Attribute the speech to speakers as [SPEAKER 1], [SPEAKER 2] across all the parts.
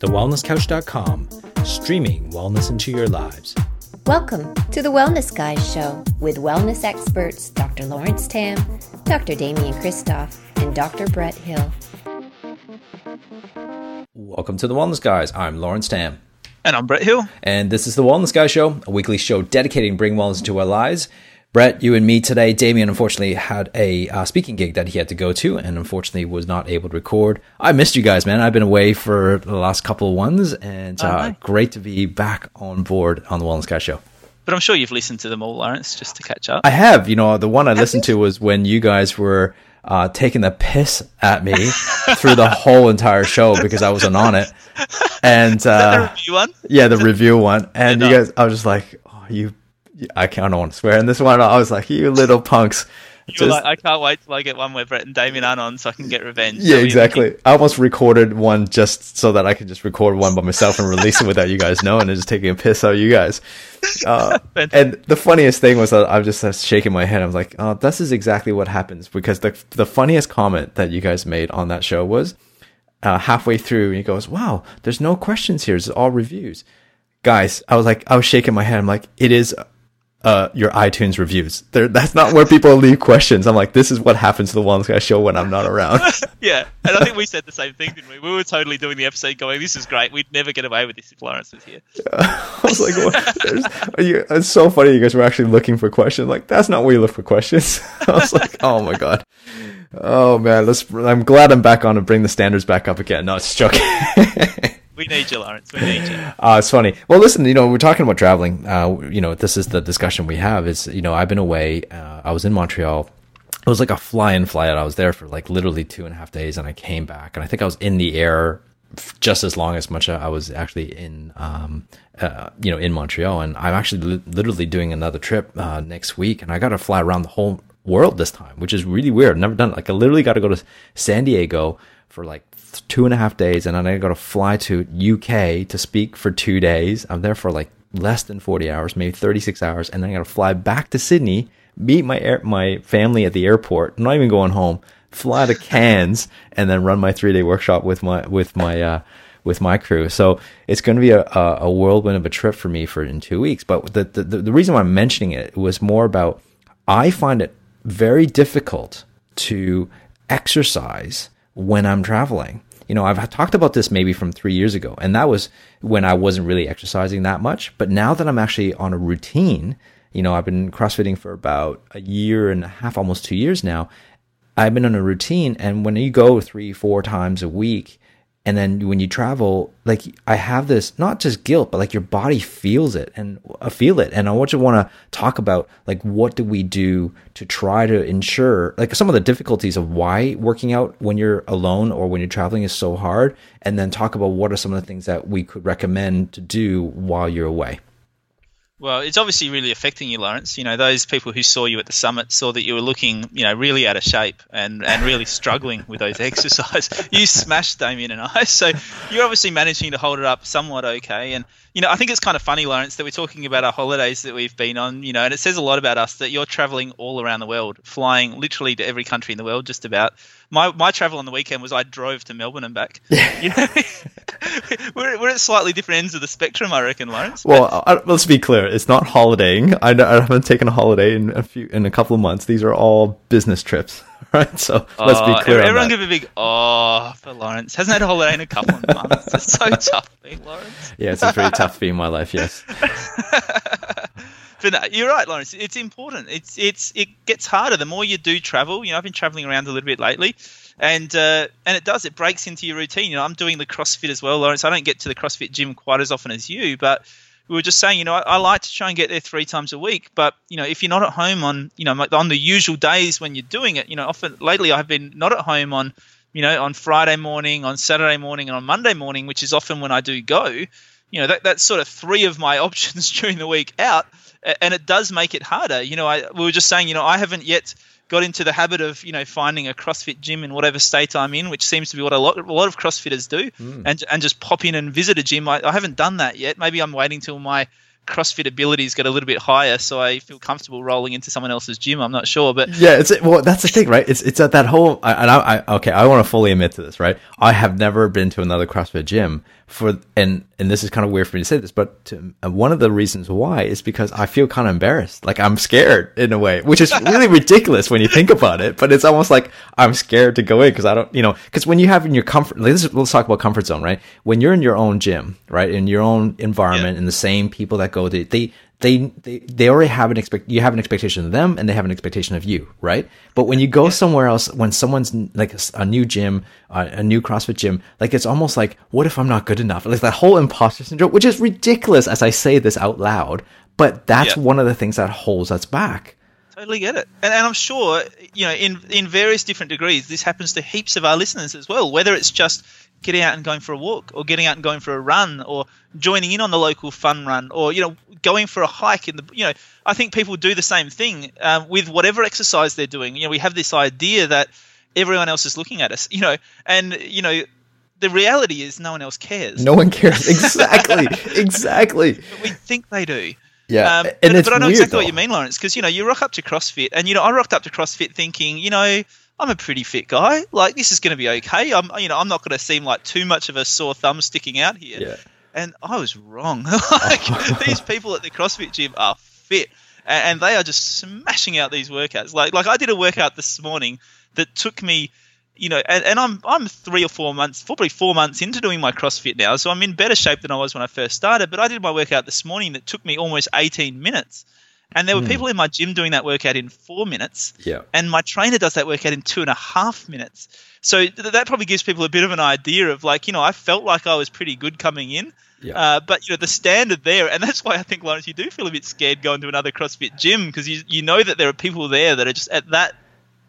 [SPEAKER 1] thewellnesscouch.com, streaming wellness into your lives.
[SPEAKER 2] Welcome to the Wellness Guys Show with wellness experts Dr. Lawrence Tam, Dr. Damian Kristof, and Dr. Brett Hill.
[SPEAKER 1] Welcome to the Wellness Guys. I'm Lawrence Tam.
[SPEAKER 3] And I'm Brett Hill.
[SPEAKER 1] And this is the Wellness Guy Show, a weekly show dedicating bring wellness into our lives. Brett, you and me today. Damian unfortunately had a uh, speaking gig that he had to go to, and unfortunately was not able to record. I missed you guys, man. I've been away for the last couple of ones, and uh, great to be back on board on the Wellness Guy Show.
[SPEAKER 3] But I'm sure you've listened to them all, Lawrence, just to catch up.
[SPEAKER 1] I have. You know, the one I listened to was when you guys were uh, taking the piss at me through the whole entire show because I wasn't on it. And uh,
[SPEAKER 3] the review one,
[SPEAKER 1] yeah, the review one. And you guys, I was just like, oh, you I can't want to swear. in this one, I was like, you little punks.
[SPEAKER 3] You like, I can't wait till I get one where Brett and Damian aren't on so I can get revenge.
[SPEAKER 1] Yeah, exactly. I almost recorded one just so that I could just record one by myself and release it without you guys knowing and just taking a piss out of you guys. Uh, and the funniest thing was that I'm just uh, shaking my head. I was like, oh, this is exactly what happens because the, the funniest comment that you guys made on that show was uh, halfway through, he goes, wow, there's no questions here. It's all reviews. Guys, I was like, I was shaking my head. I'm like, it is uh, your iTunes reviews. They're, that's not where people leave questions. I'm like, this is what happens to the Wellness Guy show when I'm not around.
[SPEAKER 3] yeah, and I think we said the same thing, didn't we? We were totally doing the episode going, this is great. We'd never get away with this if Lawrence was here.
[SPEAKER 1] I was like, what? You, it's so funny you guys were actually looking for questions. Like, that's not where you look for questions. I was like, oh my God. Oh man, let's, I'm glad I'm back on to bring the standards back up again. No, it's joking.
[SPEAKER 3] We need you, Lawrence. We need you.
[SPEAKER 1] Uh, it's funny. Well, listen, you know, we're talking about traveling. Uh, you know, this is the discussion we have. Is you know, I've been away. Uh, I was in Montreal. It was like a fly in, fly out. I was there for like literally two and a half days, and I came back, and I think I was in the air just as long as much I was actually in, um, uh, you know, in Montreal. And I'm actually li- literally doing another trip uh, next week, and I got to fly around the whole world this time, which is really weird. Never done it. Like I literally got to go to San Diego for like two and a half days, and then I got to fly to UK to speak for two days. I'm there for like less than 40 hours, maybe 36 hours, and then I got to fly back to Sydney, meet my air, my family at the airport. I'm not even going home. Fly to Cairns and then run my three day workshop with my with my uh, with my crew. So it's going to be a, a, a whirlwind of a trip for me for in two weeks. But the, the the reason why I'm mentioning it was more about I find it very difficult to exercise when I'm traveling you know, I've talked about this maybe from three years ago, and that was when I wasn't really exercising that much. But now that I'm actually on a routine, you know, I've been CrossFitting for about a year and a half, almost two years now. I've been on a routine, and when you go three, four times a week, and then when you travel like i have this not just guilt but like your body feels it and I uh, feel it. And i want to want to talk about like what do we do to try to ensure like some of the difficulties of why working out when you're alone or when you're traveling is so hard and then talk about what are some of the things that we could recommend to do while you're away
[SPEAKER 3] well, it's obviously really affecting you, Lawrence. You know, those people who saw you at the summit saw that you were looking, you know, really out of shape and, and really struggling with those exercises. You smashed Damian and I, so you're obviously managing to hold it up somewhat okay. And you know, I think it's kind of funny, Lawrence, that we're talking about our holidays that we've been on. You know, and it says a lot about us that you're traveling all around the world, flying literally to every country in the world, just about. My my travel on the weekend was I drove to Melbourne and back. you know, we're we're at slightly different ends of the spectrum, I reckon, Lawrence.
[SPEAKER 1] Well, I, let's be clear. It's not holidaying. I, I haven't taken a holiday in a few in a couple of months. These are all business trips. right? So let's be oh, clear.
[SPEAKER 3] Everyone give a big oh for Lawrence. Hasn't had a holiday in a couple of months. It's so tough being Lawrence.
[SPEAKER 1] Yeah, it's a pretty tough being my life. Yes.
[SPEAKER 3] But you're right, Lawrence. It's important. It's it's it gets harder the more you do travel. You know, I've been traveling around a little bit lately, and uh, and it does. It breaks into your routine. You know, I'm doing the CrossFit as well, Lawrence. I don't get to the CrossFit gym quite as often as you, but we were just saying, you know, I, I, like to try and get there three times a week, but you know, if you're not at home on, you know, on the usual days when you're doing it, you know, often lately I've been not at home on, you know, on Friday morning, on Saturday morning, and on Monday morning, which is often when I do go. You know, that, that's sort of three of my options during the week out, and it does make it harder. You know, I we were just saying, you know, I haven't yet got into the habit of you know finding a CrossFit gym in whatever state I'm in, which seems to be what a lot a lot of CrossFitters do, mm. and and just pop in and visit a gym. I, I haven't done that yet. Maybe I'm waiting till my CrossFit abilities get a little bit higher, so I feel comfortable rolling into someone else's gym. I'm not sure, but
[SPEAKER 1] yeah, it's well, that's the thing, right? It's it's at that whole, and I, I okay, I want to fully admit to this, right? I have never been to another CrossFit gym for, and and this is kind of weird for me to say this, but to, one of the reasons why is because I feel kind of embarrassed, like I'm scared in a way, which is really ridiculous when you think about it. But it's almost like I'm scared to go in because I don't, you know, because when you have in your comfort, like is, let's talk about comfort zone, right? When you're in your own gym, right, in your own environment, yeah. and the same people that go, they, they they, they they already have an expect you have an expectation of them and they have an expectation of you right? But when you go somewhere else when someone's like a, a new gym uh, a new crossfit gym like it's almost like what if i'm not good enough? Like that whole imposter syndrome which is ridiculous as i say this out loud but that's yeah. one of the things that holds us back.
[SPEAKER 3] Totally get it. And, and i'm sure you know in in various different degrees this happens to heaps of our listeners as well whether it's just getting out and going for a walk or getting out and going for a run or joining in on the local fun run or you know going for a hike in the you know i think people do the same thing um, with whatever exercise they're doing. You know we have this idea that everyone else is looking at us you know and you know the reality is no one else cares.
[SPEAKER 1] No one cares. Exactly. Exactly.
[SPEAKER 3] But we think they do.
[SPEAKER 1] Yeah, um, and
[SPEAKER 3] but, but I know exactly
[SPEAKER 1] though.
[SPEAKER 3] what you mean, Lawrence. Because you know, you rock up to CrossFit, and you know, I rocked up to CrossFit thinking, you know, I'm a pretty fit guy. Like this is going to be okay. I'm you know I'm not going to seem like too much of a sore thumb sticking out here.
[SPEAKER 1] Yeah.
[SPEAKER 3] And I was wrong. like these people at the CrossFit gym are fit, and, and they are just smashing out these workouts. Like like I did a workout this morning that took me you know, and, and, I'm I'm three or four months, probably four months into doing my CrossFit now, so I'm in better shape than I was when I first started. But I did my workout this morning that took me almost 18 minutes, and there were mm. people in my gym doing that workout in four minutes.
[SPEAKER 1] Yeah.
[SPEAKER 3] And my trainer does that workout in two and a half minutes. So th- that probably gives people a bit of an idea of like, you know, I felt like I was pretty good coming in.
[SPEAKER 1] Yeah.
[SPEAKER 3] Uh, but you know the standard there, and that's why I think Lawrence, you do feel a bit scared going to another CrossFit gym because you you know that there are people there that are just at that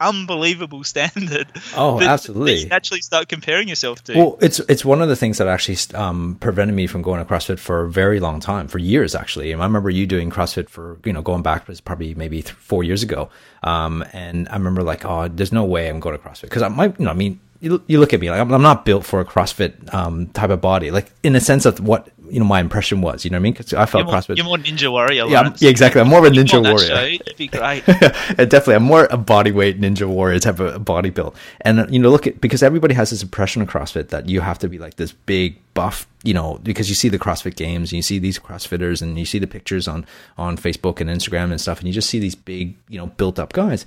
[SPEAKER 3] unbelievable standard.
[SPEAKER 1] Oh,
[SPEAKER 3] that,
[SPEAKER 1] absolutely.
[SPEAKER 3] That you actually start comparing yourself to.
[SPEAKER 1] Well, it's it's one of the things that actually um, prevented me from going to CrossFit for a very long time, for years actually. And I remember you doing CrossFit for you know going back was probably maybe th- four years ago. Um, and I remember like, oh, there's no way I'm going to CrossFit because I might, you know, I mean, you, you look at me like I'm, I'm not built for a CrossFit um, type of body, like in the sense of what you know my impression was. You know what I mean? Because I felt
[SPEAKER 3] you're more,
[SPEAKER 1] CrossFit.
[SPEAKER 3] You're more Ninja Warrior.
[SPEAKER 1] Yeah, yeah, exactly. I'm more of a Ninja Warrior.
[SPEAKER 3] Show, it'd be great.
[SPEAKER 1] definitely, I'm more a body weight Ninja Warrior type of body build. And you know, look at because everybody has this impression of CrossFit that you have to be like this big buff. You know, because you see the CrossFit games and you see these CrossFitters and you see the pictures on on Facebook and Instagram and stuff, and you just see these big, you know, built up guys.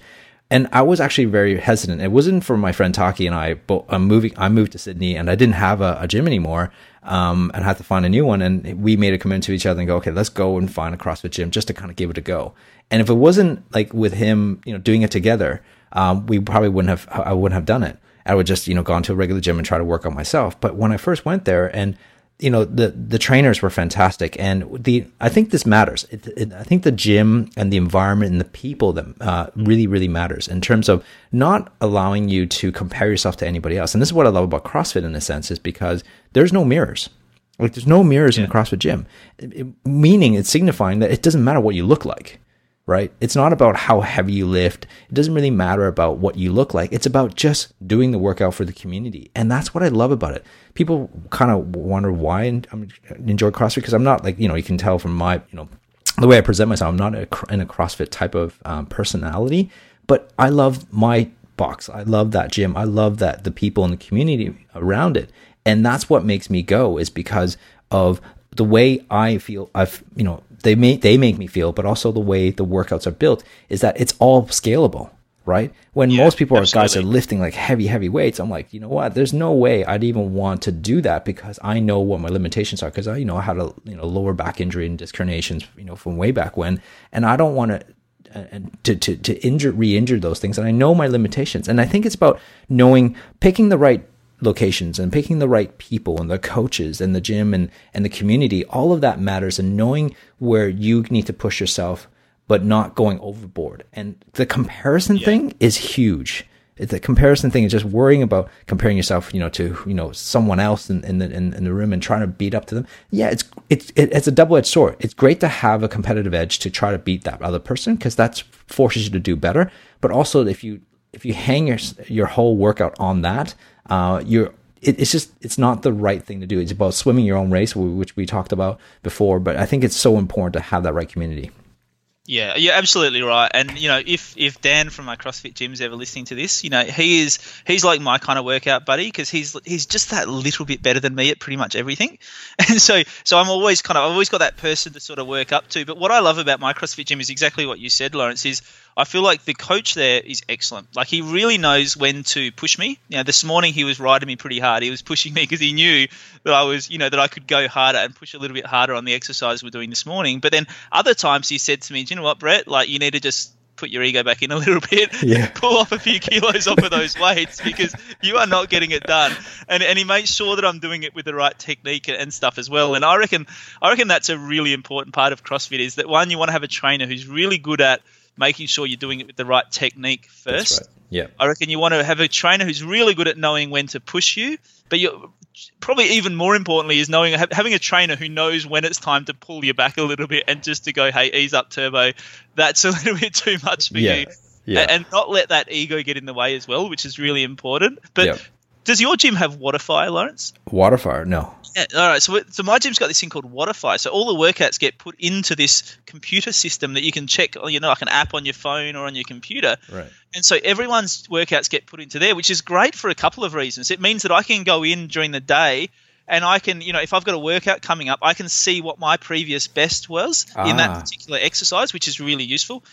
[SPEAKER 1] And I was actually very hesitant. It wasn't for my friend Taki and I, but I'm moving. I moved to Sydney, and I didn't have a, a gym anymore, um, and had to find a new one. And we made a commitment to each other and go, okay, let's go and find a CrossFit gym just to kind of give it a go. And if it wasn't like with him, you know, doing it together, um, we probably wouldn't have. I wouldn't have done it. I would just, you know, gone to a regular gym and try to work on myself. But when I first went there and you know the the trainers were fantastic. And the i think this matters. It, it, i think the gym and the environment and the people that uh, really really matters in terms of not allowing you to compare yourself to anybody else. And this is what i love about crossfit in a sense is because there's no mirrors. Like there's no mirrors yeah. in a crossfit gym. It, meaning it's signifying that it doesn't matter what you look like right? It's not about how heavy you lift. It doesn't really matter about what you look like. It's about just doing the workout for the community. And that's what I love about it. People kind of wonder why I enjoy CrossFit because I'm not like, you know, you can tell from my, you know, the way I present myself, I'm not a, in a CrossFit type of um, personality, but I love my box. I love that gym. I love that the people in the community around it. And that's what makes me go is because of the way I feel I've, you know, they make they make me feel, but also the way the workouts are built is that it's all scalable, right? When yeah, most people are absolutely. guys are lifting like heavy, heavy weights, I'm like, you know what? There's no way I'd even want to do that because I know what my limitations are. Because I, you know, I had a you know lower back injury and disc herniations, you know, from way back when, and I don't want to. Uh, to, to, to injure, re-injure those things. And I know my limitations. And I think it's about knowing, picking the right locations and picking the right people and the coaches and the gym and, and the community, all of that matters and knowing where you need to push yourself, but not going overboard. And the comparison yeah. thing is huge. The comparison thing is just worrying about comparing yourself, you know, to you know someone else in, in the in, in, the room and trying to beat up to them. Yeah, it's it's it's a double edged sword. It's great to have a competitive edge to try to beat that other person because that forces you to do better. But also, if you if you hang your your whole workout on that, uh, you're it, it's just it's not the right thing to do. It's about swimming your own race, which we talked about before. But I think it's so important to have that right community.
[SPEAKER 3] Yeah, you're absolutely right. And you know, if if Dan from my CrossFit gym is ever listening to this, you know, he is he's like my kind of workout buddy because he's he's just that little bit better than me at pretty much everything. And so so I'm always kind of I've always got that person to sort of work up to. But what I love about my CrossFit gym is exactly what you said, Lawrence. Is I feel like the coach there is excellent. Like he really knows when to push me. You know, this morning he was riding me pretty hard. He was pushing me because he knew that I was, you know, that I could go harder and push a little bit harder on the exercise we're doing this morning. But then other times he said to me, "Do you know what, Brett? Like you need to just put your ego back in a little bit,
[SPEAKER 1] yeah.
[SPEAKER 3] pull off a few kilos off of those weights because you are not getting it done. And and he makes sure that I'm doing it with the right technique and stuff as well. And I reckon I reckon that's a really important part of CrossFit is that one you want to have a trainer who's really good at making sure you're doing it with the right technique first. Right.
[SPEAKER 1] Yeah.
[SPEAKER 3] I reckon you want to have a trainer who's really good at knowing when to push you, but you're probably even more importantly is knowing having a trainer who knows when it's time to pull you back a little bit and just to go, hey, ease up, turbo. That's a little bit too much for
[SPEAKER 1] yeah.
[SPEAKER 3] you.
[SPEAKER 1] Yeah.
[SPEAKER 3] And not let that ego get in the way as well, which is really important. But
[SPEAKER 1] yeah.
[SPEAKER 3] Does your gym have Wodify, Lawrence?
[SPEAKER 1] Wodify? No.
[SPEAKER 3] Yeah, all right. So, so my gym's got this thing called Wodify. So all the workouts get put into this computer system that you can check, you know, like an app on your phone or on your computer.
[SPEAKER 1] Right.
[SPEAKER 3] And so everyone's workouts get put into there, which is great for a couple of reasons. It means that I can go in during the day and I can, you know, if I've got a workout coming up, I can see what my previous best was ah. in that ah. particular exercise, which is really useful.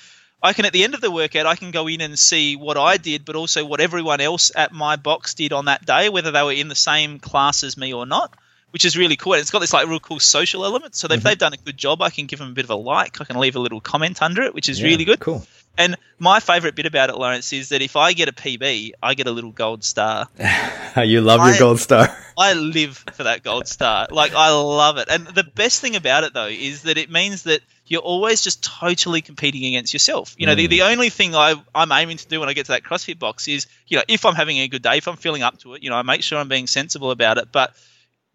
[SPEAKER 3] I can at the end of the workout I can go in and see what I did, but also what everyone else at my box did on that day, whether they were in the same class as me or not which is really cool. And it's got this like real cool social element. So if mm-hmm. they've done a good job, I can give them a bit of a like. I can leave a little comment under it, which is
[SPEAKER 1] yeah,
[SPEAKER 3] really good.
[SPEAKER 1] Cool.
[SPEAKER 3] And my favorite bit about it, Lawrence, is that if I get a PB, I get a little gold star.
[SPEAKER 1] you love your gold star.
[SPEAKER 3] I live for that gold star. Like I love it. And the best thing about it though is that it means that you're always just totally competing against yourself. You know, mm. the, the only thing I, I'm aiming to do when I get to that CrossFit box is, you know, if I'm having a good day, if I'm feeling up to it, you know, I make sure I'm being sensible about it. But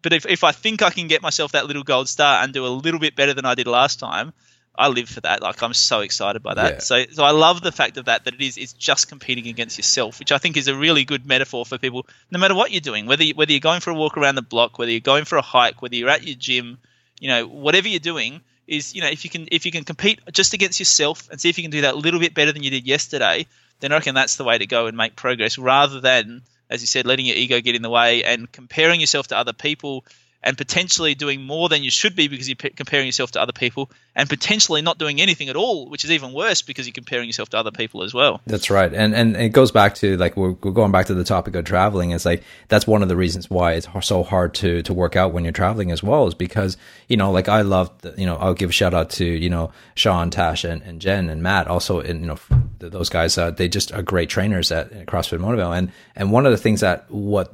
[SPEAKER 3] but if, if I think I can get myself that little gold star and do a little bit better than I did last time, I live for that. Like I'm so excited by that.
[SPEAKER 1] Yeah.
[SPEAKER 3] So so I love the fact of that that it is it's just competing against yourself, which I think is a really good metaphor for people. No matter what you're doing, whether you, whether you're going for a walk around the block, whether you're going for a hike, whether you're at your gym, you know, whatever you're doing is you know if you can if you can compete just against yourself and see if you can do that a little bit better than you did yesterday, then I reckon that's the way to go and make progress rather than as you said letting your ego get in the way and comparing yourself to other people and potentially doing more than you should be because you're p- comparing yourself to other people, and potentially not doing anything at all, which is even worse because you're comparing yourself to other people as well.
[SPEAKER 1] That's right, and and it goes back to like we're, we're going back to the topic of traveling. It's like that's one of the reasons why it's so hard to to work out when you're traveling as well, is because you know, like I love, you know, I'll give a shout out to you know Sean, Tash, and, and Jen and Matt also, and you know those guys, uh, they just are great trainers at, CrossFit Motivale, and and one of the things that what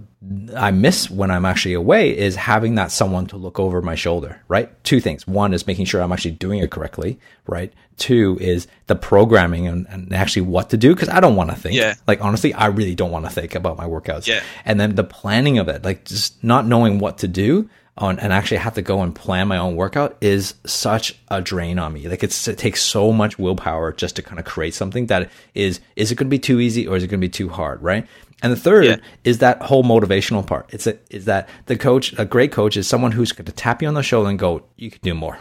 [SPEAKER 1] I miss when I'm actually away is having that someone to look over my shoulder, right? Two things. One is making sure I'm actually doing it correctly, right? Two is the programming and, and actually what to do because I don't want to think.
[SPEAKER 3] Yeah.
[SPEAKER 1] Like honestly, I really don't want to think about my workouts.
[SPEAKER 3] Yeah.
[SPEAKER 1] And then the planning of it, like just not knowing what to do on and actually have to go and plan my own workout is such a drain on me. Like it's, it takes so much willpower just to kind of create something that is, is it going to be too easy or is it going to be too hard? Right. And the third yeah. is that whole motivational part. It's a, is that the coach, a great coach is someone who's going to tap you on the shoulder and go, you can do more.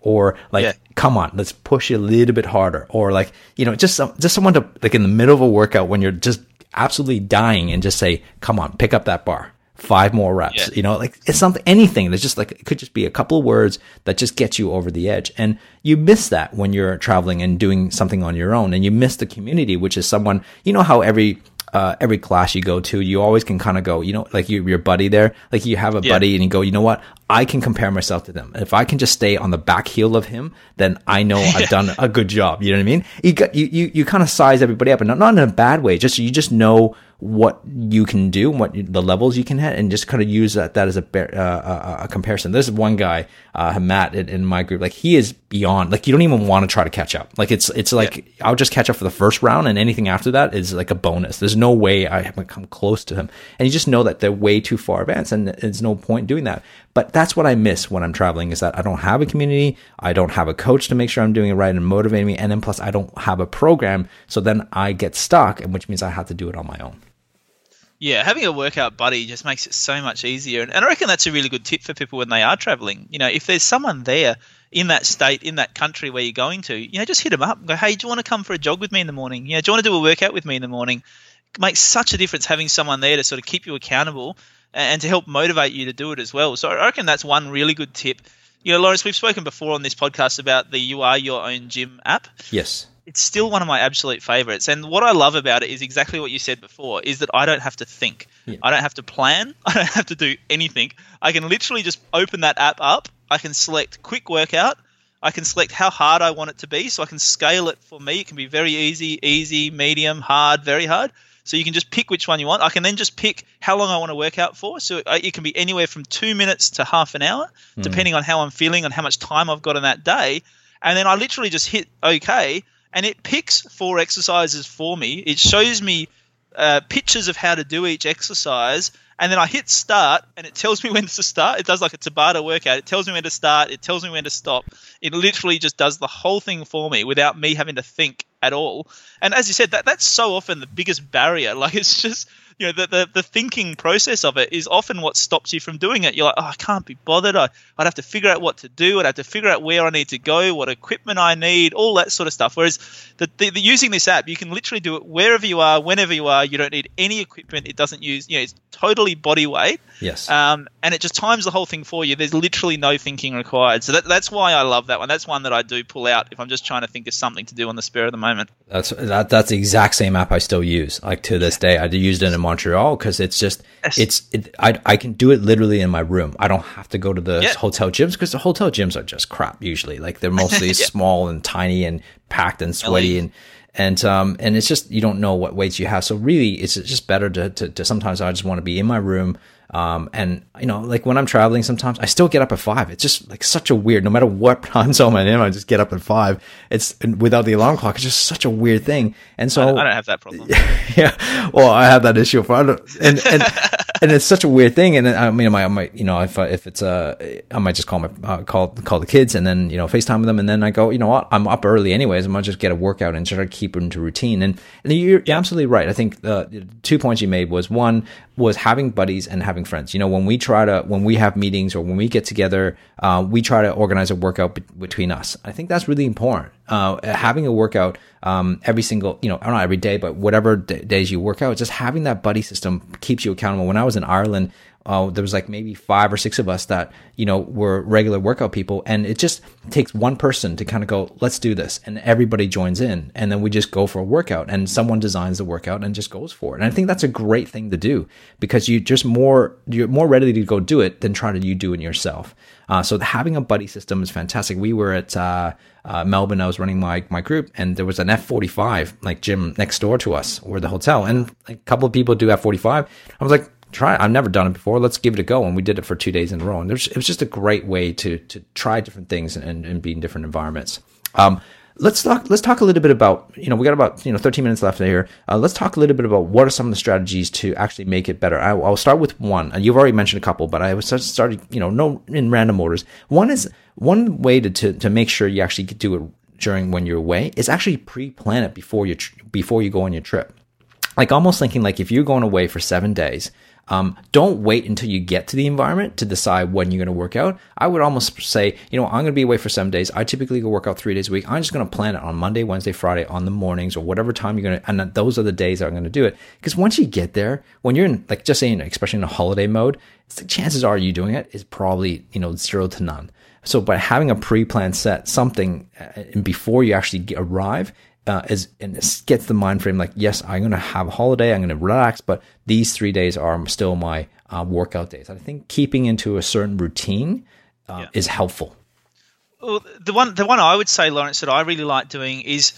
[SPEAKER 1] Or like, yeah. come on, let's push you a little bit harder. Or like, you know, just, some, just someone to like in the middle of a workout when you're just absolutely dying and just say, come on, pick up that bar five more reps. Yeah. You know, like it's something, anything that's just like, it could just be a couple of words that just gets you over the edge. And you miss that when you're traveling and doing something on your own and you miss the community, which is someone, you know, how every, uh, every class you go to, you always can kind of go, you know, like you, your buddy there, like you have a yeah. buddy and you go, you know what? I can compare myself to them. If I can just stay on the back heel of him, then I know I've done a good job. You know what I mean? You got, you, you, you kind of size everybody up and not, not in a bad way. Just, you just know what you can do, what the levels you can hit, and just kind of use that, that as a, uh, a, a comparison. This is one guy, uh, Matt in, in, my group, like he is beyond, like you don't even want to try to catch up. Like it's, it's like, yeah. I'll just catch up for the first round and anything after that is like a bonus. There's no way I haven't come close to him. And you just know that they're way too far advanced and there's no point doing that. But that's what I miss when I'm traveling is that I don't have a community. I don't have a coach to make sure I'm doing it right and motivating me. And then plus I don't have a program. So then I get stuck, and which means I have to do it on my own.
[SPEAKER 3] Yeah, having a workout buddy just makes it so much easier. And, and I reckon that's a really good tip for people when they are traveling. You know, if there's someone there in that state, in that country where you're going to, you know, just hit them up and go, hey, do you want to come for a jog with me in the morning? You know, do you want to do a workout with me in the morning? It makes such a difference having someone there to sort of keep you accountable and to help motivate you to do it as well. So I reckon that's one really good tip. You know, Lawrence, we've spoken before on this podcast about the You Are Your Own Gym app.
[SPEAKER 1] Yes
[SPEAKER 3] it's still one of my absolute favorites. And what I love about it is exactly what you said before is that I don't have to think. Yeah. I don't have to plan. I don't have to do anything. I can literally just open that app up. I can select quick workout. I can select how hard I want it to be. So I can scale it for me. It can be very easy, easy, medium, hard, very hard. So you can just pick which one you want. I can then just pick how long I want to work out for. So it can be anywhere from two minutes to half an hour, mm. depending on how I'm feeling and how much time I've got in that day. And then I literally just hit OK and it picks four exercises for me. It shows me uh, pictures of how to do each exercise, and then I hit start, and it tells me when to start. It does like a Tabata workout. It tells me when to start. It tells me when to stop. It literally just does the whole thing for me without me having to think at all. And as you said, that that's so often the biggest barrier. Like it's just you know the, the, the thinking process of it is often what stops you from doing it. You're like oh i can't be bothered. I, i'd have to figure out what to do. I'd have to figure out where i need to go what equipment i need all that sort of stuff. Whereas the, the, the using this app you can literally do it wherever you are whenever you are. You don't need any equipment. It doesn't use you know it's totally body weight.
[SPEAKER 1] Yes.
[SPEAKER 3] Um, and it just times the whole thing for you. There's literally no thinking required. So that, that's why i love that one. That's one that i do pull out if i'm just trying to think of something to do on the spur of the moment.
[SPEAKER 1] That's that, that's the exact same app i still use like to this day. I used it in Montreal because it's just yes. it's it, I I can do it literally in my room. I don't have to go to the yeah. hotel gyms because the hotel gyms are just crap usually. Like they're mostly yeah. small and tiny and packed and sweaty and and um and it's just you don't know what weights you have. So really, it's just better to to, to sometimes I just want to be in my room um, and you know, like when I'm traveling, sometimes I still get up at five. It's just like such a weird. No matter what time zone I'm in, I just get up at five. It's without the alarm clock. It's just such a weird thing. And so
[SPEAKER 3] I, I don't have that problem.
[SPEAKER 1] Yeah, well, I have that issue for and and and it's such a weird thing. And I mean, I might, you know, if if it's a, I might just call my uh, call call the kids and then you know Facetime with them, and then I go, you know what, I'm up early anyways. I might just get a workout and try to keep it into routine. And, and you're, you're absolutely right. I think the two points you made was one was having buddies and having friends. You know, when we try to, when we have meetings or when we get together, uh, we try to organize a workout be- between us. I think that's really important. Uh, having a workout um, every single, you know, not know every day, but whatever d- days you work out, just having that buddy system keeps you accountable. When I was in Ireland, uh, there was like maybe five or six of us that you know were regular workout people and it just takes one person to kind of go let's do this and everybody joins in and then we just go for a workout and someone designs the workout and just goes for it and i think that's a great thing to do because you just more you're more ready to go do it than try to you do it yourself uh, so having a buddy system is fantastic we were at uh, uh, Melbourne, I was running my, my group, and there was an F45 like gym next door to us, or the hotel, and a couple of people do F45. I was like, try. I've never done it before. Let's give it a go. And we did it for two days in a row. And it was just a great way to to try different things and, and be in different environments. Um, let's talk. Let's talk a little bit about. You know, we got about you know 13 minutes left here. Uh, let's talk a little bit about what are some of the strategies to actually make it better. I, will start with one, and you've already mentioned a couple, but I was started. You know, no in random orders. One is one way to to, to make sure you actually do it during when you're away is actually pre-plan it before you before you go on your trip. Like almost thinking like if you're going away for seven days um, don't wait until you get to the environment to decide when you're going to work out. I would almost say, you know, I'm going to be away for seven days. I typically go work out three days a week. I'm just going to plan it on Monday, Wednesday, Friday on the mornings or whatever time you're going to, and those are the days I'm going to do it. Because once you get there, when you're in, like, just saying, especially in a holiday mode, the chances are you doing it is probably, you know, zero to none. So by having a pre-planned set, something uh, before you actually arrive, uh, is and gets the mind frame like yes i'm going to have a holiday i'm going to relax but these three days are still my uh, workout days i think keeping into a certain routine uh, yeah. is helpful
[SPEAKER 3] well, the one the one i would say lawrence that i really like doing is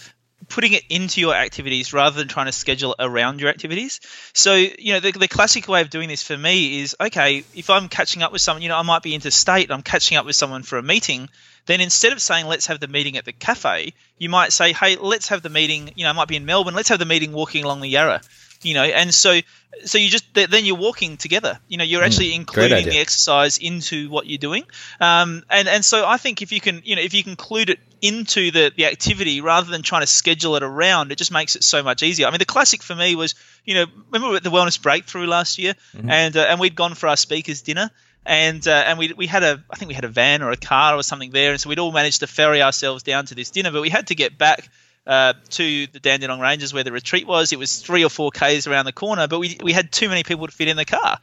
[SPEAKER 3] putting it into your activities rather than trying to schedule around your activities. So, you know, the, the classic way of doing this for me is okay, if I'm catching up with someone, you know, I might be interstate, I'm catching up with someone for a meeting, then instead of saying let's have the meeting at the cafe, you might say, hey, let's have the meeting. You know, I might be in Melbourne. Let's have the meeting walking along the Yarra. You know, and so so you just then you're walking together. You know, you're mm, actually including the exercise into what you're doing. Um, and and so I think if you can, you know, if you can include it into the the activity rather than trying to schedule it around, it just makes it so much easier. I mean, the classic for me was you know, remember at the Wellness Breakthrough last year, and uh, and we'd gone for our speakers dinner, and uh, and we we had a I think we had a van or a car or something there, and so we'd all managed to ferry ourselves down to this dinner, but we had to get back. Uh, to the Dandenong Ranges where the retreat was. It was three or four k's around the corner, but we we had too many people to fit in the car,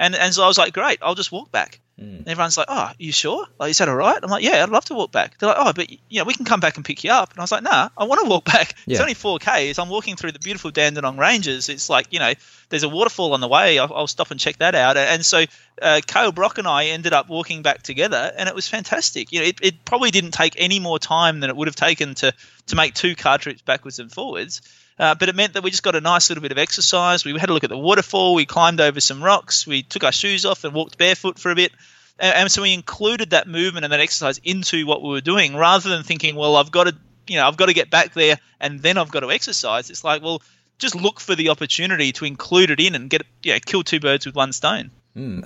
[SPEAKER 3] and and so I was like, great, I'll just walk back. And everyone's like, "Oh, you sure? Like, is that all right?" I'm like, "Yeah, I'd love to walk back." They're like, "Oh, but you know, we can come back and pick you up." And I was like, "Nah, I want to walk back. It's only four k's. I'm walking through the beautiful Dandenong Ranges. It's like you know, there's a waterfall on the way. I'll, I'll stop and check that out." And so, uh, Kale Brock and I ended up walking back together, and it was fantastic. You know, it, it probably didn't take any more time than it would have taken to to make two car trips backwards and forwards. Uh, but it meant that we just got a nice little bit of exercise. We had a look at the waterfall. We climbed over some rocks. We took our shoes off and walked barefoot for a bit. And, and so we included that movement and that exercise into what we were doing, rather than thinking, well, I've got to, you know, I've got to get back there and then I've got to exercise. It's like, well, just look for the opportunity to include it in and get, you know, kill two birds with one stone.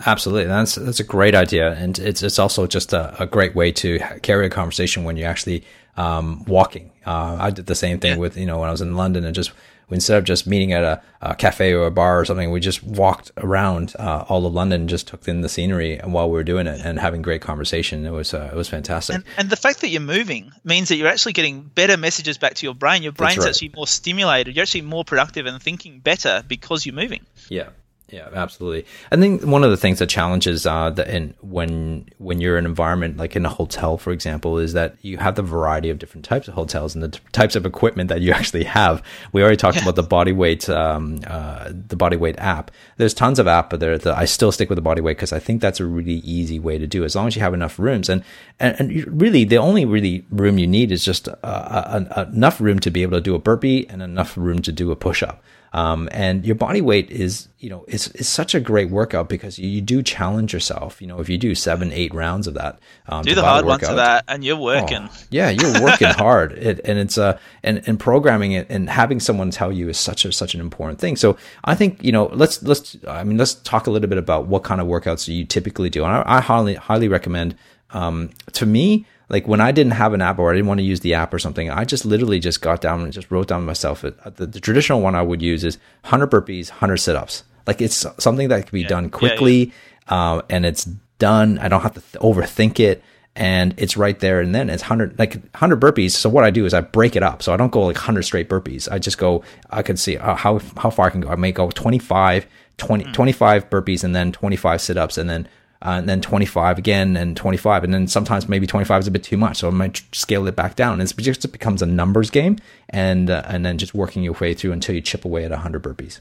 [SPEAKER 1] Absolutely, that's that's a great idea, and it's it's also just a, a great way to carry a conversation when you're actually um, walking. Uh, I did the same thing
[SPEAKER 3] Yeah.
[SPEAKER 1] with you know when I was in London and just instead of just meeting at a, a cafe or a bar or something, we just walked around uh, all of London, and just took in the scenery, and while we were doing it and having great conversation, it was uh, it was fantastic.
[SPEAKER 3] And, and the fact that you're moving means that you're actually getting better messages back to your brain. Your brain's
[SPEAKER 1] right.
[SPEAKER 3] actually more stimulated. You're actually more productive and thinking better because you're moving.
[SPEAKER 1] Yeah, yeah, absolutely. I think one of the things that challenges uh, the, in when when you're in an environment like in a hotel, for example, is that you have the variety of different types of hotels and the t- types of equipment that you actually have. We already talked about the body weight, um, uh, the body weight app. There's tons of app, but there the, I still stick with the body weight because I think that's a really easy way to do. As long as you have enough rooms, and and, and really the only really room you need is just uh, uh, uh, enough room to be able to do a burpee and enough room to do a push up. Um, and your body weight is, you know, is, is such a great workout because you, you do challenge yourself. You know, if you do seven, eight rounds of that, um,
[SPEAKER 3] Do the hard ones of that, and you're working.
[SPEAKER 1] Oh, yeah, you're working hard, it, and it's uh, and and programming it and having someone tell you is such a such an important thing. So I think you know, let's let's I mean, let's talk a little bit about what kind of workouts you typically do, and I, I highly highly recommend. Um, to me, like when I didn't have an app or I didn't want to use the app or something, I just literally just got down and just wrote down myself. uh, The, the traditional one I would use is 100 burpees, 100 sit ups. Like it's something that can be done
[SPEAKER 3] yeah,
[SPEAKER 1] quickly uh, and it's done. I don't have to th- overthink it. And it's right there, and then it's hundred like hundred burpees. So what I do is I break it up. So I don't go like hundred straight burpees. I just go. I can see uh, how how far I can go. I may go 25, 20, 25 burpees, and then twenty five sit ups, and then uh, and then 25 again and 25 and then sometimes maybe 25 is a bit too much so i might scale it back down and it's just it becomes a numbers game and uh, and then just working your way through until you chip away at 100 burpees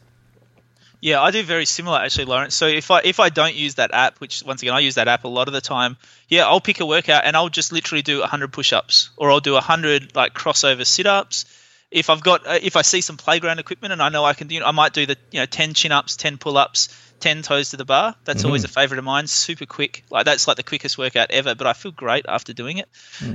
[SPEAKER 3] Yeah, I do very similar actually, Lawrence. So if I if I don't use that app, which once again I use that app a lot of the time, yeah, I'll pick a workout and I'll just literally do 100 push-ups or I'll do 100 like crossover sit-ups. If I've got uh, if I see some playground equipment and I know I can do, I might do the you know 10 chin-ups, 10 pull-ups, 10 toes to the bar. That's always a favorite of mine. Super quick, like that's like the quickest workout ever. But I feel great after doing it.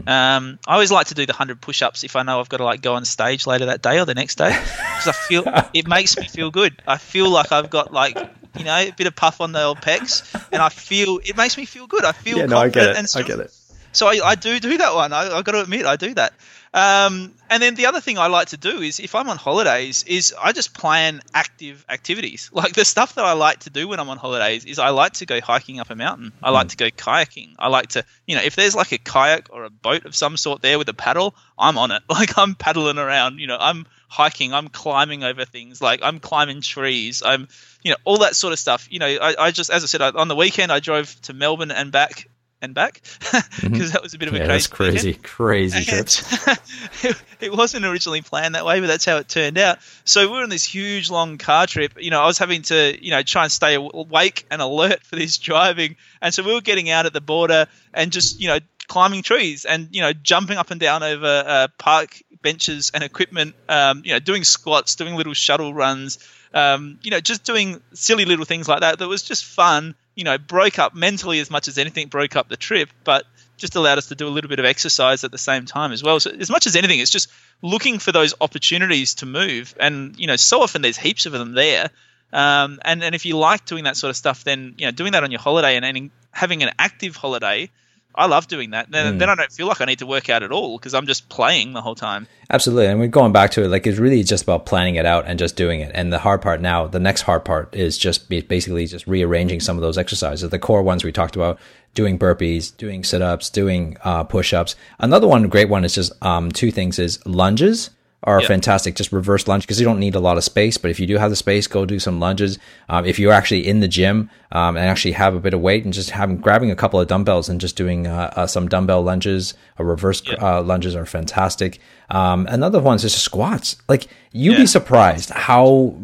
[SPEAKER 3] Um, I always like to do the 100 push-ups if I know I've got to like go on stage later that day or the next day because I feel it makes me feel good. I feel like I've got like you know a bit of puff on the old pecs, and I feel it makes me feel good. I feel confident and strong.
[SPEAKER 1] it
[SPEAKER 3] So I, I do do that one. I, have got to admit, I do that. Um, and then the other thing I like to do is if I'm on holidays, is I just plan active activities. Like the stuff that I like to do when I'm on holidays is I like to go hiking up a mountain. I like to go kayaking. I like to, you know, if there's like a kayak or a boat of some sort there with a paddle, I'm on it. Like I'm paddling around. You know, I'm hiking. I'm climbing over things. Like I'm climbing trees. I'm, you know, all that sort of stuff. You know, I, I just, as I said, I, on the weekend I drove to Melbourne and back and back because that was a bit of a
[SPEAKER 1] yeah
[SPEAKER 3] crazy
[SPEAKER 1] crazy
[SPEAKER 3] weekend.
[SPEAKER 1] crazy trip
[SPEAKER 3] And it wasn't originally planned that way, but that's how it turned out. So we were on this huge long car trip. You know, I was having to, you know, try and stay awake and alert for this driving. And so we were getting out at the border and just, you know, climbing trees and, you know, jumping up and down over uh, park benches and equipment, um, you know, doing squats, doing little shuttle runs, um, you know, just doing silly little things like that. That was just fun. You know, broke up mentally as much as anything, broke up the trip, but just allowed us to do a little bit of exercise at the same time as well. So as much as anything, it's just looking for those opportunities to move. And you know, so often there's heaps of them there. Um, and and if you like doing that sort of stuff, then you know, doing that on your holiday and, and having an active holiday, I love doing that. Then, mm. then I don't feel like I need to work out at all because I'm just playing the whole time.
[SPEAKER 1] Absolutely. And we're going back to it, like it's really just about planning it out and just doing it. And the hard part now, the next hard part is just basically just rearranging some of those exercises. The core ones we talked about, doing burpees, doing sit ups, doing uh, push ups. Another one, great one is just um, two things is lunges are yep. fantastic. Just reverse lunge because you don't need a lot of space. But if you do have the space, go do some lunges. Um, if you're actually in the gym um, and actually have a bit of weight and just having grabbing a couple of dumbbells and just doing uh, uh, some dumbbell lunges or reverse yep. uh, lunges are fantastic. Um, another one is just squats. Like you'd yeah. be surprised how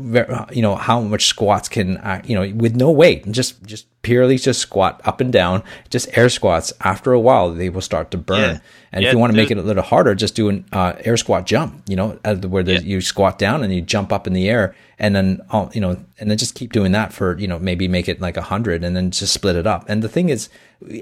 [SPEAKER 1] you know how much squats can uh, you know with no weight and just just purely just squat up and down, just air squats. After a while, they will start to burn. Yeah. And yeah, if you want to make it a little harder, just do an uh, air squat jump. You know, where you squat down and you jump up in the air, and then you know, and then just keep doing that for you know maybe make it like a hundred, and then just split it up. And the thing is,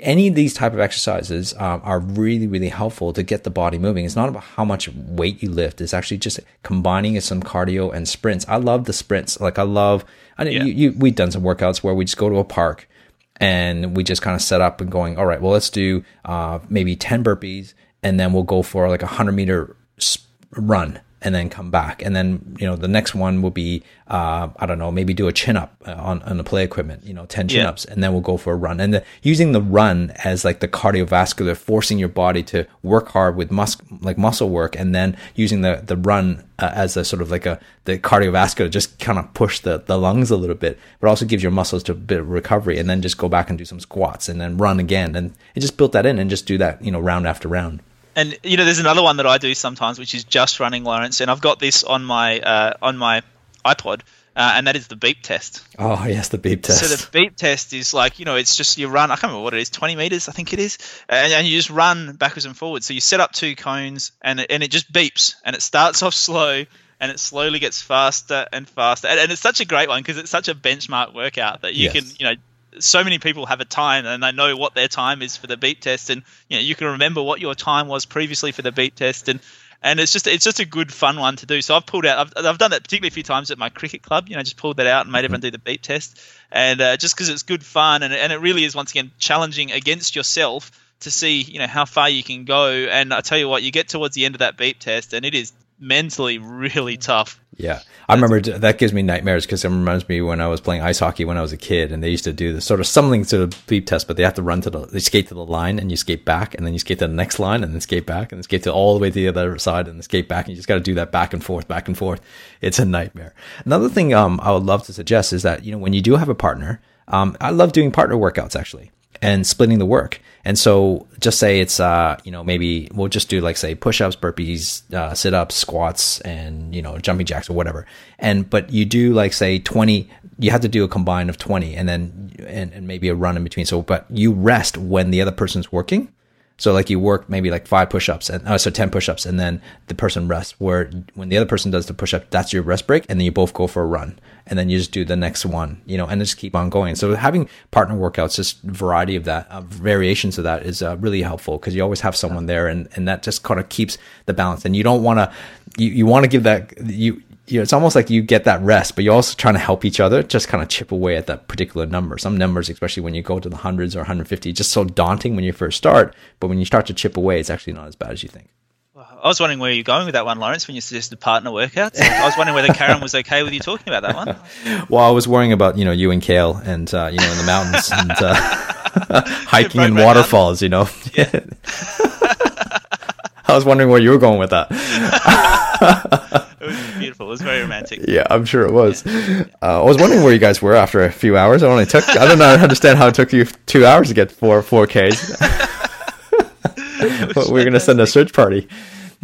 [SPEAKER 1] any of these type of exercises um, are really really helpful to get the body moving. It's not about how much weight you lift. It's actually just combining some cardio and sprints. I love the sprints. Like I love. I know yeah. you, you, we've done some workouts where we just go to a park and we just kind of set up and going, all right, well, let's do uh, maybe 10 burpees and then we'll go for like a 100 meter run and then come back. And then, you know, the next one will be, uh, I don't know, maybe do a chin up uh, on, on the play equipment, you know, 10 chin ups, yeah. and then we'll go for a run. And the, using the run as like the cardiovascular, forcing your body to work hard with mus- like muscle work, and then using the, the run uh, as a sort of like a, the cardiovascular, just kind of push the, the lungs a little bit, but also gives your muscles to a bit of recovery, and then just go back and do some squats and then run again. And it just built that in and just do that, you know, round after round
[SPEAKER 3] and you know, there's another one that I do sometimes, which is just running Lawrence, and I've got this on my uh, on my iPod. Uh, and that is the beep test.
[SPEAKER 1] Oh yes, the beep test.
[SPEAKER 3] So the beep test is like you know it's just you run. I can't remember what it is, twenty meters I think it is, and, and you just run backwards and forwards. So you set up two cones and it, and it just beeps and it starts off slow and it slowly gets faster and faster. And, and it's such a great one because it's such a benchmark workout that you yes. can you know so many people have a time and they know what their time is for the beep test and you know you can remember what your time was previously for the beep test and and it's just it's just a good fun one to do. So i've pulled out i've, I've done that particularly a few times at my cricket club you know just pulled that out and made everyone do the beep test. And uh, just because it's good fun and, and it really is once again challenging against yourself to see you know how far you can go. And i tell you what you get towards the end of that beep test and it is mentally really tough
[SPEAKER 1] yeah, I remember that gives me nightmares because it reminds me when I was playing ice hockey when I was a kid, and they used to do this sort of something to the beep test, but they have to run to the they skate to the line and you skate back, and then you skate to the next line and then skate back and then skate to all the way to the other side and then skate back, and you just got to do that back and forth, back and forth. It's a nightmare. Another thing um, I would love to suggest is that you know when you do have a partner, um, I love doing partner workouts actually and splitting the work. And so just say it's, uh, you know, maybe we'll just do like say push-ups, burpees, uh, sit-ups, squats, and, you know, jumping jacks or whatever. And, but you do like say 20, you have to do a combine of 20 and then, and, and maybe a run in between. So, but you rest when the other person's working so like you work maybe like five push-ups and oh, so 10 push-ups and then the person rests where when the other person does the push-up, that's your rest break. And then you both go for a run and then you just do the next one, you know, and just keep on going. So having partner workouts, just variety of that, uh, variations of that is uh, really helpful because you always have someone there and, and that just kind of keeps the balance. And you don't want to, you, you want to give that, you, you know, it's almost like you get that rest, but you're also trying to help each other, just kind of chip away at that particular number. Some numbers, especially when you go to the hundreds or 150, just so daunting when you first start. But when you start to chip away, it's actually not as bad as you think.
[SPEAKER 3] I was wondering where you're going with that one, Lawrence, when you suggested partner workouts. I was wondering whether Karen was okay with you talking about that one.
[SPEAKER 1] well, I was worrying about, you know, you and Kale and, uh, you know, in the mountains and uh, hiking and waterfalls, you know. Yeah. I was wondering where you were going with that.
[SPEAKER 3] it was beautiful. It was very romantic.
[SPEAKER 1] Yeah, I'm sure it was. Yeah. Uh, I was wondering where you guys were after a few hours. It only took. I don't know. I understand how it took you two hours to get four four Ks. but we're gonna send a search party.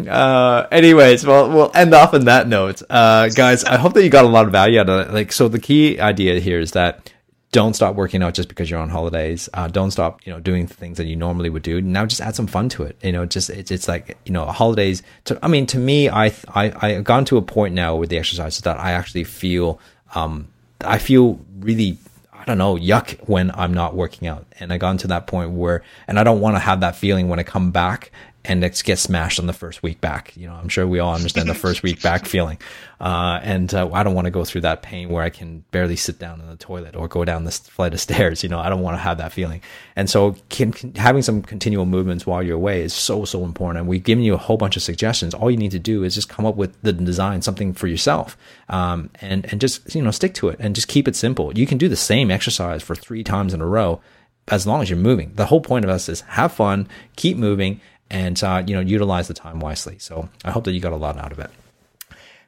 [SPEAKER 1] Uh, anyways, well, we'll end off on that note, uh, guys. I hope that you got a lot of value out of it. Like, so the key idea here is that don't stop working out just because you're on holidays. Uh, don't stop, you know, doing things that you normally would do. Now just add some fun to it. You know, just it's, it's like you know, holidays. To, I mean, to me, I I I've gone to a point now with the exercises that I actually feel um I feel really I don't know yuck when I'm not working out, and I gone to that point where, and I don't want to have that feeling when I come back and it gets smashed on the first week back. You know, I'm sure we all understand the first week back feeling. Uh, and uh, I don't want to go through that pain where I can barely sit down in the toilet or go down this flight of stairs. You know, I don't want to have that feeling. And so can, can, having some continual movements while you're away is so, so important. And we've given you a whole bunch of suggestions. All you need to do is just come up with the design, something for yourself, um, and, and just, you know, stick to it and just keep it simple. You can do the same exercise for three times in a row as long as you're moving. The whole point of us is have fun, keep moving, and uh, you know utilize the time wisely. So I hope that you got a lot out of it.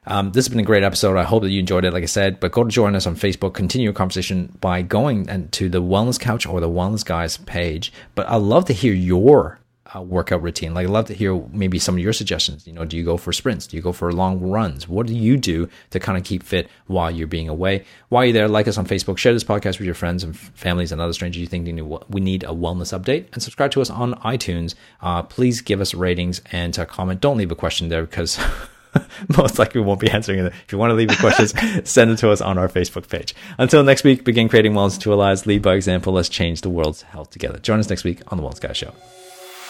[SPEAKER 1] Um, this has been a great episode. I hope that you enjoyed it, like I said. But go to join us on Facebook. Continue your conversation by going to the Wellness Couch or the Wellness Guys page. But I'd love to hear your uh, workout routine. Like, I'd love to hear maybe some of your suggestions. You know, do you go for sprints? Do you go for long runs? What do you do to kind of keep fit while you're being away? While you're there, like us on Facebook, share this podcast with your friends and families and other strangers you think we need a wellness update, and subscribe to us on iTunes. Uh, please give us ratings and uh, comment. Don't leave a question there because. most likely we won't be answering it. If you want to leave your questions, send it to us on our Facebook page. Until next week, begin creating wellness to our lives. Lead by example. Let's change the world's health together. Join us next week on the Wellness Guys Show.